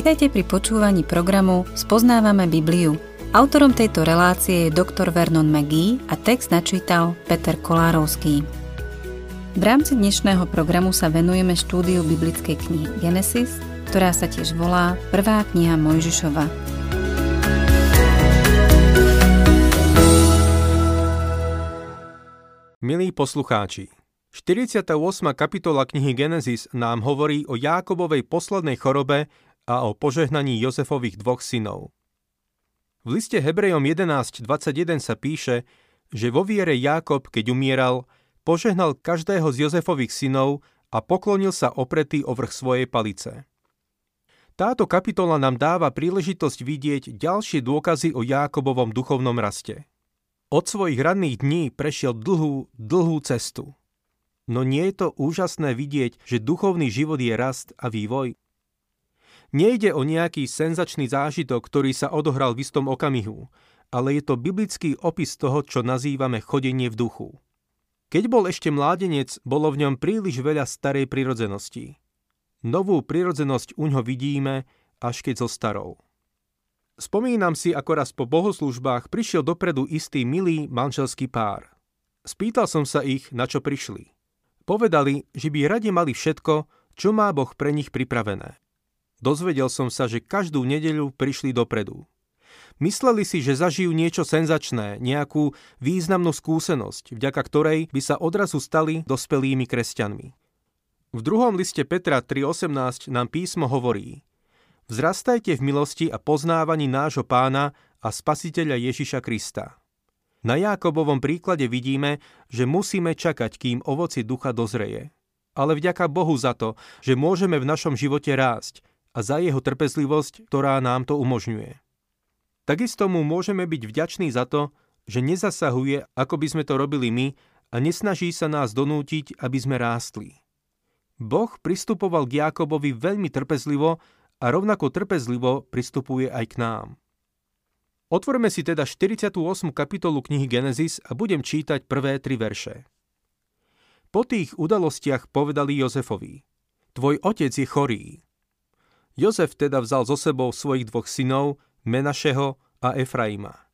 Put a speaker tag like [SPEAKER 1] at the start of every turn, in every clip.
[SPEAKER 1] Vitajte pri počúvaní programu Spoznávame Bibliu. Autorom tejto relácie je dr. Vernon McGee a text načítal Peter Kolárovský. V rámci dnešného programu sa venujeme štúdiu biblickej knihy Genesis, ktorá sa tiež volá Prvá kniha Mojžišova.
[SPEAKER 2] Milí poslucháči, 48. kapitola knihy Genesis nám hovorí o Jákobovej poslednej chorobe a o požehnaní Jozefových dvoch synov. V liste Hebrejom 11.21 sa píše, že vo viere Jákob, keď umieral, požehnal každého z Jozefových synov a poklonil sa opretý o vrch svojej palice. Táto kapitola nám dáva príležitosť vidieť ďalšie dôkazy o Jákobovom duchovnom raste. Od svojich ranných dní prešiel dlhú, dlhú cestu. No nie je to úžasné vidieť, že duchovný život je rast a vývoj? Nejde o nejaký senzačný zážitok, ktorý sa odohral v istom okamihu, ale je to biblický opis toho, čo nazývame chodenie v duchu. Keď bol ešte mládenec, bolo v ňom príliš veľa starej prirodzenosti. Novú prirodzenosť u ňo vidíme, až keď zostarol. Spomínam si, ako raz po bohoslužbách prišiel dopredu istý milý manželský pár. Spýtal som sa ich, na čo prišli. Povedali, že by radi mali všetko, čo má Boh pre nich pripravené. Dozvedel som sa, že každú nedeľu prišli dopredu. Mysleli si, že zažijú niečo senzačné, nejakú významnú skúsenosť, vďaka ktorej by sa odrazu stali dospelými kresťanmi. V druhom liste Petra 3.18 nám písmo hovorí Vzrastajte v milosti a poznávaní nášho pána a spasiteľa Ježiša Krista. Na Jákobovom príklade vidíme, že musíme čakať, kým ovoci ducha dozreje. Ale vďaka Bohu za to, že môžeme v našom živote rásť a za jeho trpezlivosť, ktorá nám to umožňuje. Takisto mu môžeme byť vďační za to, že nezasahuje, ako by sme to robili my, a nesnaží sa nás donútiť, aby sme rástli. Boh pristupoval k Jákobovi veľmi trpezlivo a rovnako trpezlivo pristupuje aj k nám. Otvorme si teda 48. kapitolu knihy Genesis a budem čítať prvé tri verše. Po tých udalostiach povedali Jozefovi, tvoj otec je chorý. Jozef teda vzal so sebou svojich dvoch synov, Menašeho a Efraima.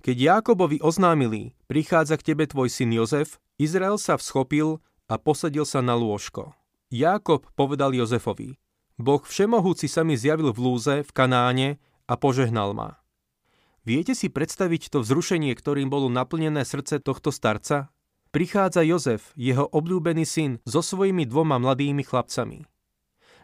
[SPEAKER 2] Keď Jákobovi oznámili, prichádza k tebe tvoj syn Jozef, Izrael sa vschopil a posadil sa na lôžko. Jákob povedal Jozefovi, Boh všemohúci sa mi zjavil v lúze v Kanáne a požehnal ma. Viete si predstaviť to vzrušenie, ktorým bolo naplnené srdce tohto starca? Prichádza Jozef, jeho obľúbený syn, so svojimi dvoma mladými chlapcami.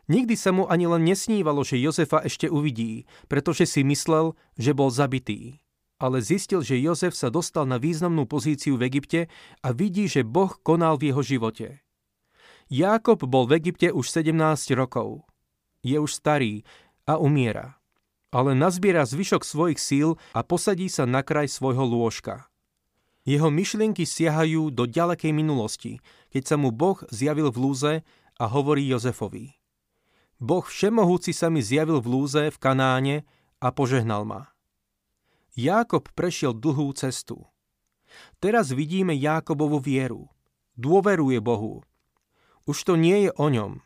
[SPEAKER 2] Nikdy sa mu ani len nesnívalo, že Jozefa ešte uvidí, pretože si myslel, že bol zabitý. Ale zistil, že Jozef sa dostal na významnú pozíciu v Egypte a vidí, že Boh konal v jeho živote. Jákob bol v Egypte už 17 rokov. Je už starý a umiera. Ale nazbiera zvyšok svojich síl a posadí sa na kraj svojho lôžka. Jeho myšlienky siahajú do ďalekej minulosti, keď sa mu Boh zjavil v lúze a hovorí Jozefovi – Boh všemohúci sa mi zjavil v lúze v Kanáne a požehnal ma. Jákob prešiel dlhú cestu. Teraz vidíme Jákobovu vieru. Dôveruje Bohu. Už to nie je o ňom.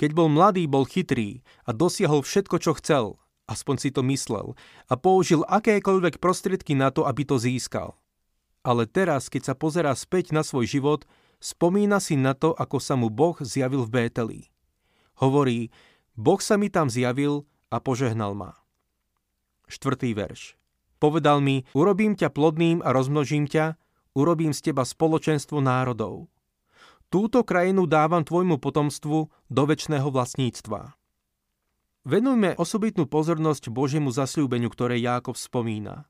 [SPEAKER 2] Keď bol mladý, bol chytrý a dosiahol všetko, čo chcel, aspoň si to myslel, a použil akékoľvek prostriedky na to, aby to získal. Ale teraz, keď sa pozerá späť na svoj život, spomína si na to, ako sa mu Boh zjavil v Bételi. Hovorí, Boh sa mi tam zjavil a požehnal ma. Štvrtý verš. Povedal mi, urobím ťa plodným a rozmnožím ťa, urobím z teba spoločenstvo národov. Túto krajinu dávam tvojmu potomstvu do väčšného vlastníctva. Venujme osobitnú pozornosť Božiemu zasľúbeniu, ktoré Jákov spomína,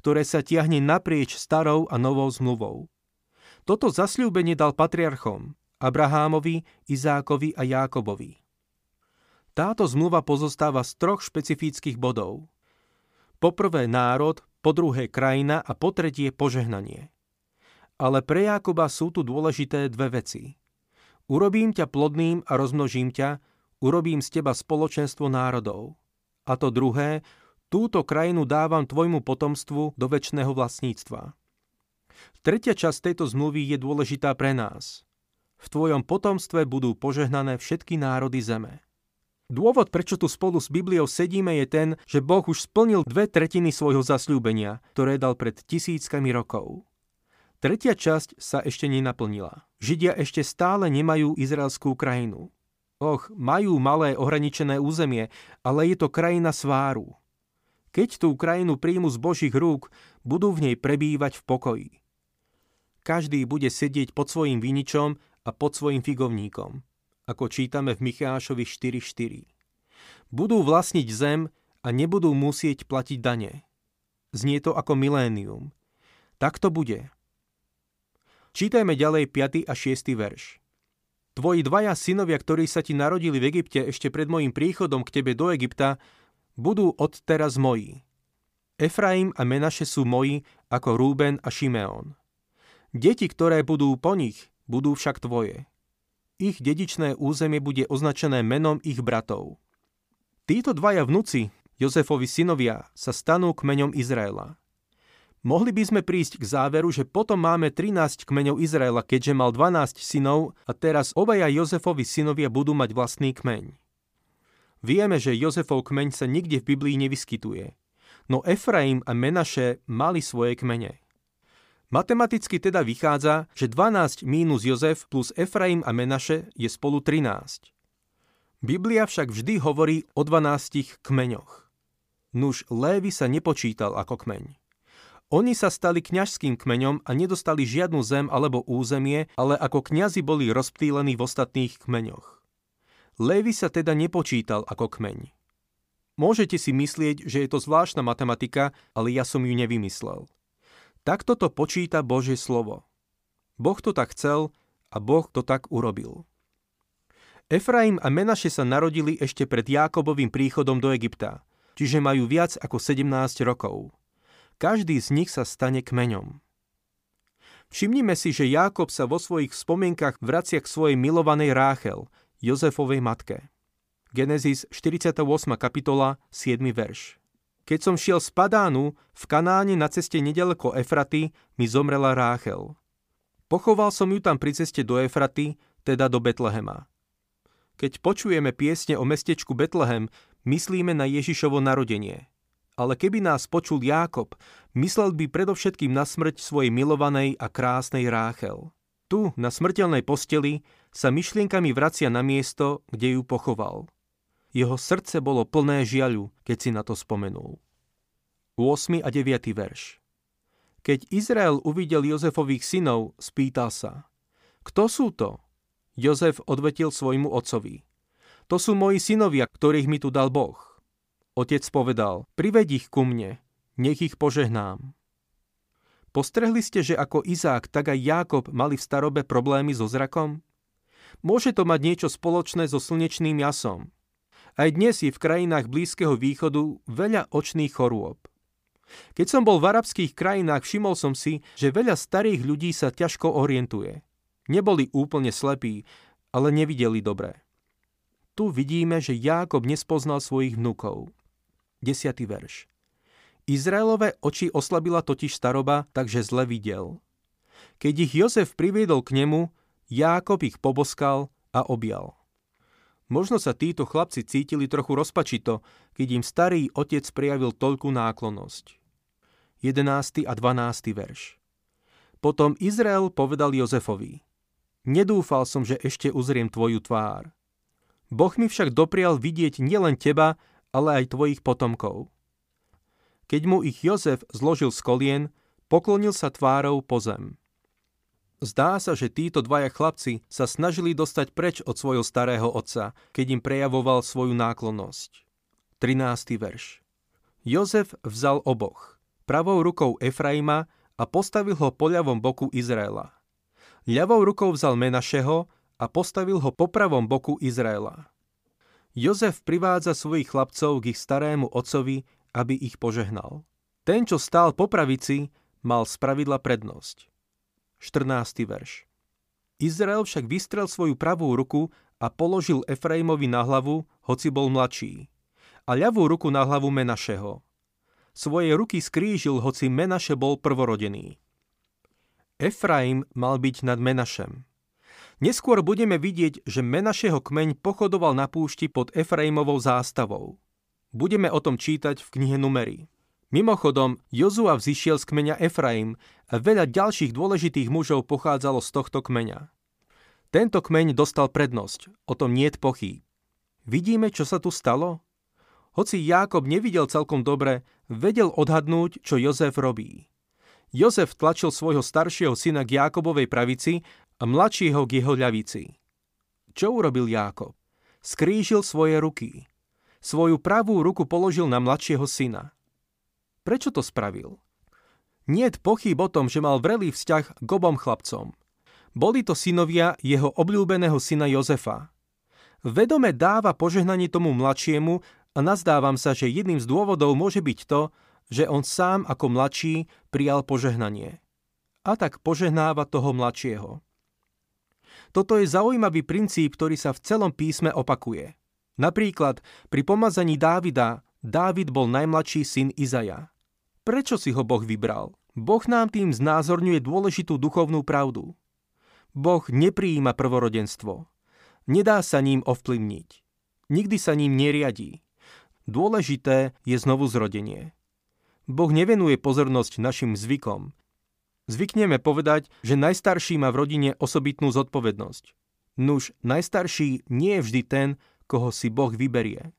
[SPEAKER 2] ktoré sa tiahne naprieč starou a novou zmluvou. Toto zasľúbenie dal patriarchom Abrahámovi, Izákovi a Jákobovi. Táto zmluva pozostáva z troch špecifických bodov. Po prvé národ, po druhé krajina a po tretie požehnanie. Ale pre Jákoba sú tu dôležité dve veci. Urobím ťa plodným a rozmnožím ťa, urobím z teba spoločenstvo národov. A to druhé, túto krajinu dávam tvojmu potomstvu do väčšného vlastníctva. Tretia časť tejto zmluvy je dôležitá pre nás. V tvojom potomstve budú požehnané všetky národy zeme. Dôvod, prečo tu spolu s Bibliou sedíme, je ten, že Boh už splnil dve tretiny svojho zasľúbenia, ktoré dal pred tisíckami rokov. Tretia časť sa ešte nenaplnila. Židia ešte stále nemajú izraelskú krajinu. Och, majú malé ohraničené územie, ale je to krajina sváru. Keď tú krajinu príjmu z Božích rúk, budú v nej prebývať v pokoji. Každý bude sedieť pod svojim viničom a pod svojim figovníkom ako čítame v Michášovi 4.4. Budú vlastniť zem a nebudú musieť platiť dane. Znie to ako milénium. Tak to bude. Čítajme ďalej 5. a 6. verš. Tvoji dvaja synovia, ktorí sa ti narodili v Egypte ešte pred mojim príchodom k tebe do Egypta, budú odteraz moji. Efraim a Menaše sú moji ako Rúben a Šimeón. Deti, ktoré budú po nich, budú však tvoje ich dedičné územie bude označené menom ich bratov. Títo dvaja vnúci, Jozefovi synovia, sa stanú kmeňom Izraela. Mohli by sme prísť k záveru, že potom máme 13 kmeňov Izraela, keďže mal 12 synov a teraz obaja Jozefovi synovia budú mať vlastný kmeň. Vieme, že Jozefov kmeň sa nikde v Biblii nevyskytuje, no Efraim a Menaše mali svoje kmene. Matematicky teda vychádza, že 12 mínus Jozef plus Efraim a Menaše je spolu 13. Biblia však vždy hovorí o 12 kmeňoch. Nuž Lévy sa nepočítal ako kmeň. Oni sa stali kňažským kmeňom a nedostali žiadnu zem alebo územie, ale ako kňazi boli rozptýlení v ostatných kmeňoch. Lévy sa teda nepočítal ako kmeň. Môžete si myslieť, že je to zvláštna matematika, ale ja som ju nevymyslel. Takto to počíta Božie slovo. Boh to tak chcel a Boh to tak urobil. Efraim a Menaše sa narodili ešte pred Jákobovým príchodom do Egypta, čiže majú viac ako 17 rokov. Každý z nich sa stane kmeňom. Všimnime si, že Jákob sa vo svojich spomienkach vracia k svojej milovanej Ráchel, Jozefovej matke. Genesis 48. kapitola, 7. verš. Keď som šiel z Padánu, v Kanáne na ceste nedaleko Efraty mi zomrela Ráchel. Pochoval som ju tam pri ceste do Efraty, teda do Betlehema. Keď počujeme piesne o mestečku Betlehem, myslíme na Ježišovo narodenie. Ale keby nás počul Jákob, myslel by predovšetkým na smrť svojej milovanej a krásnej Ráchel. Tu, na smrteľnej posteli, sa myšlienkami vracia na miesto, kde ju pochoval. Jeho srdce bolo plné žiaľu, keď si na to spomenul. 8. a 9. verš Keď Izrael uvidel Jozefových synov, spýtal sa, kto sú to? Jozef odvetil svojmu otcovi. To sú moji synovia, ktorých mi tu dal Boh. Otec povedal, prived ich ku mne, nech ich požehnám. Postrehli ste, že ako Izák, tak aj Jákob mali v starobe problémy so zrakom? Môže to mať niečo spoločné so slnečným jasom, aj dnes je v krajinách Blízkeho východu veľa očných chorôb. Keď som bol v arabských krajinách, všimol som si, že veľa starých ľudí sa ťažko orientuje. Neboli úplne slepí, ale nevideli dobre. Tu vidíme, že Jákob nespoznal svojich vnúkov. 10. verš. Izraelové oči oslabila totiž staroba, takže zle videl. Keď ich Jozef priviedol k nemu, Jákob ich poboskal a objal. Možno sa títo chlapci cítili trochu rozpačito, keď im starý otec prijavil toľkú náklonnosť. 11. a 12. verš Potom Izrael povedal Jozefovi Nedúfal som, že ešte uzriem tvoju tvár. Boh mi však doprial vidieť nielen teba, ale aj tvojich potomkov. Keď mu ich Jozef zložil z kolien, poklonil sa tvárou po zem. Zdá sa, že títo dvaja chlapci sa snažili dostať preč od svojho starého otca, keď im prejavoval svoju náklonnosť. 13. verš Jozef vzal oboch, pravou rukou Efraima a postavil ho po ľavom boku Izraela. Ľavou rukou vzal Menašeho a postavil ho po pravom boku Izraela. Jozef privádza svojich chlapcov k ich starému otcovi, aby ich požehnal. Ten, čo stál po pravici, mal spravidla prednosť. 14. verš. Izrael však vystrel svoju pravú ruku a položil Efraimovi na hlavu, hoci bol mladší, a ľavú ruku na hlavu Menašeho. Svoje ruky skrížil, hoci Menaše bol prvorodený. Efraim mal byť nad Menašem. Neskôr budeme vidieť, že Menašeho kmeň pochodoval na púšti pod Efraimovou zástavou. Budeme o tom čítať v knihe Numery. Mimochodom, Jozua vzýšiel z kmeňa Efraim a veľa ďalších dôležitých mužov pochádzalo z tohto kmeňa. Tento kmeň dostal prednosť, o tom nie je pochýb. Vidíme, čo sa tu stalo? Hoci Jákob nevidel celkom dobre, vedel odhadnúť, čo Jozef robí. Jozef tlačil svojho staršieho syna k Jákobovej pravici a mladšieho k jeho ľavici. Čo urobil Jákob? Skrížil svoje ruky. Svoju pravú ruku položil na mladšieho syna. Prečo to spravil? Nie je pochyb o tom, že mal vrelý vzťah k obom chlapcom. Boli to synovia jeho obľúbeného syna Jozefa. Vedome dáva požehnanie tomu mladšiemu a nazdávam sa, že jedným z dôvodov môže byť to, že on sám ako mladší prijal požehnanie. A tak požehnáva toho mladšieho. Toto je zaujímavý princíp, ktorý sa v celom písme opakuje. Napríklad pri pomazaní Dávida Dávid bol najmladší syn Izaja. Prečo si ho Boh vybral? Boh nám tým znázorňuje dôležitú duchovnú pravdu. Boh neprijíma prvorodenstvo. Nedá sa ním ovplyvniť. Nikdy sa ním neriadí. Dôležité je znovu zrodenie. Boh nevenuje pozornosť našim zvykom, Zvykneme povedať, že najstarší má v rodine osobitnú zodpovednosť. Nuž, najstarší nie je vždy ten, koho si Boh vyberie.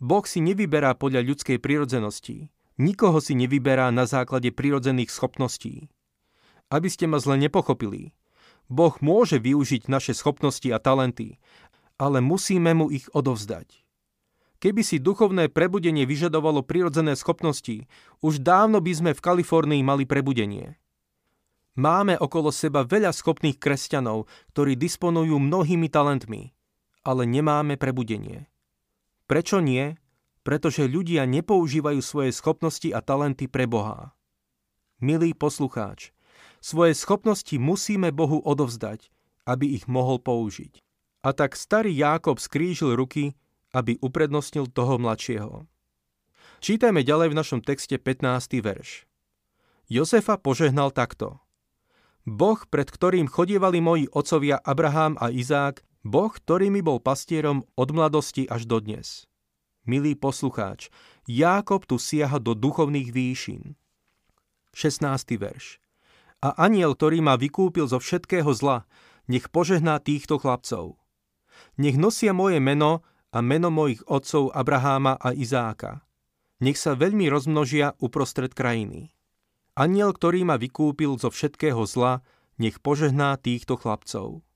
[SPEAKER 2] Boh si nevyberá podľa ľudskej prirodzenosti. Nikoho si nevyberá na základe prirodzených schopností. Aby ste ma zle nepochopili. Boh môže využiť naše schopnosti a talenty, ale musíme mu ich odovzdať. Keby si duchovné prebudenie vyžadovalo prirodzené schopnosti, už dávno by sme v Kalifornii mali prebudenie. Máme okolo seba veľa schopných kresťanov, ktorí disponujú mnohými talentmi, ale nemáme prebudenie. Prečo nie? Pretože ľudia nepoužívajú svoje schopnosti a talenty pre Boha. Milý poslucháč, svoje schopnosti musíme Bohu odovzdať, aby ich mohol použiť. A tak starý Jákob skrížil ruky, aby uprednostnil toho mladšieho. Čítajme ďalej v našom texte 15. verš. Josefa požehnal takto. Boh, pred ktorým chodievali moji otcovia Abraham a Izák, Boh, ktorý mi bol pastierom od mladosti až do dnes. Milý poslucháč, Jákob tu siaha do duchovných výšin. 16. verš. A aniel, ktorý ma vykúpil zo všetkého zla, nech požehná týchto chlapcov. Nech nosia moje meno a meno mojich otcov Abraháma a Izáka. Nech sa veľmi rozmnožia uprostred krajiny. Aniel, ktorý ma vykúpil zo všetkého zla, nech požehná týchto chlapcov.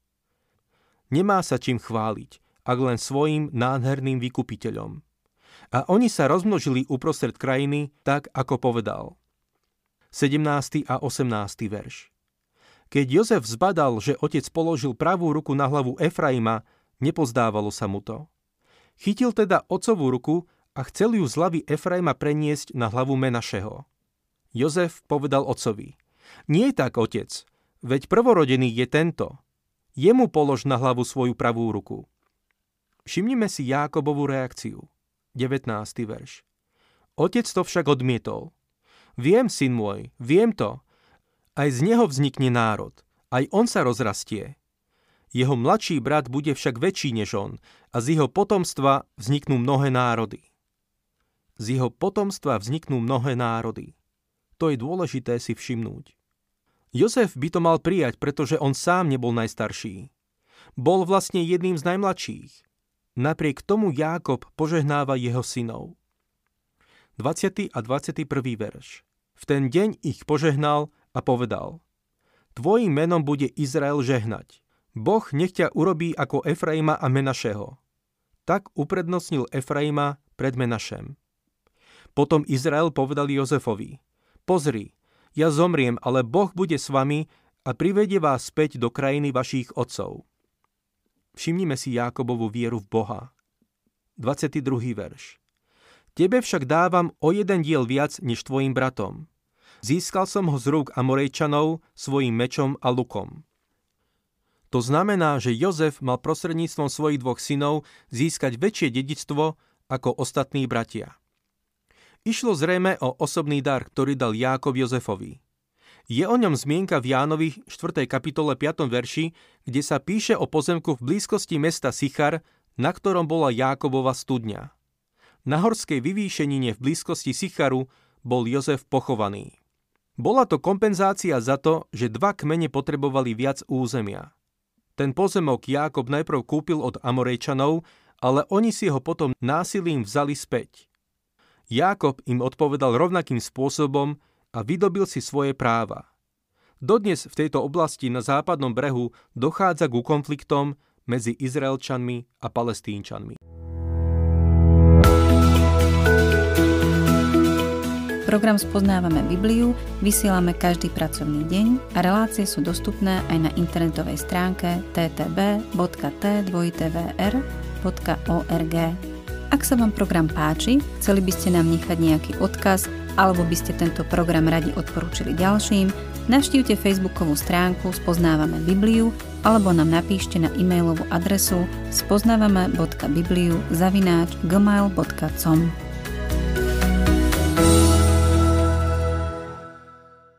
[SPEAKER 2] Nemá sa čím chváliť, ak len svojim nádherným vykupiteľom. A oni sa rozmnožili uprostred krajiny, tak ako povedal. 17. a 18. verš. Keď Jozef zbadal, že otec položil pravú ruku na hlavu Efraima, nepozdávalo sa mu to. Chytil teda otcovú ruku a chcel ju z hlavy Efraima preniesť na hlavu Menašeho. Jozef povedal otcovi, nie tak, otec, veď prvorodený je tento. Jemu polož na hlavu svoju pravú ruku. Všimnime si Jákobovú reakciu. 19. verš. Otec to však odmietol. Viem, syn môj, viem to. Aj z neho vznikne národ. Aj on sa rozrastie. Jeho mladší brat bude však väčší než on a z jeho potomstva vzniknú mnohé národy. Z jeho potomstva vzniknú mnohé národy. To je dôležité si všimnúť. Jozef by to mal prijať, pretože on sám nebol najstarší. Bol vlastne jedným z najmladších. Napriek tomu Jákob požehnáva jeho synov. 20. a 21. verš. V ten deň ich požehnal a povedal Tvojim menom bude Izrael žehnať. Boh nech ťa urobí ako Efraima a Menašeho. Tak uprednostnil Efraima pred Menašem. Potom Izrael povedal Jozefovi Pozri, ja zomriem, ale Boh bude s vami a privedie vás späť do krajiny vašich otcov. Všimnime si Jákobovú vieru v Boha. 22. verš. Tebe však dávam o jeden diel viac než tvojim bratom. Získal som ho z rúk Amorejčanov svojim mečom a lukom. To znamená, že Jozef mal prostredníctvom svojich dvoch synov získať väčšie dedictvo ako ostatní bratia. Išlo zrejme o osobný dar, ktorý dal Jákob Jozefovi. Je o ňom zmienka v Jánovi 4. kapitole 5. verši, kde sa píše o pozemku v blízkosti mesta Sichar, na ktorom bola Jákobova studňa. Na horskej vyvýšenine v blízkosti Sicharu bol Jozef pochovaný. Bola to kompenzácia za to, že dva kmene potrebovali viac územia. Ten pozemok Jákob najprv kúpil od Amorejčanov, ale oni si ho potom násilím vzali späť. Jákob im odpovedal rovnakým spôsobom, a vydobil si svoje práva. Dodnes v tejto oblasti na západnom brehu dochádza ku konfliktom medzi Izraelčanmi a Palestínčanmi.
[SPEAKER 1] Program Spoznávame Bibliu vysielame každý pracovný deň a relácie sú dostupné aj na internetovej stránke ttb.t2tvr.org. Ak sa vám program páči, chceli by ste nám nechať nejaký odkaz alebo by ste tento program radi odporúčili ďalším, navštívte facebookovú stránku Spoznávame Bibliu alebo nám napíšte na e-mailovú adresu spoznávame.bibliu zavináč gmail.com.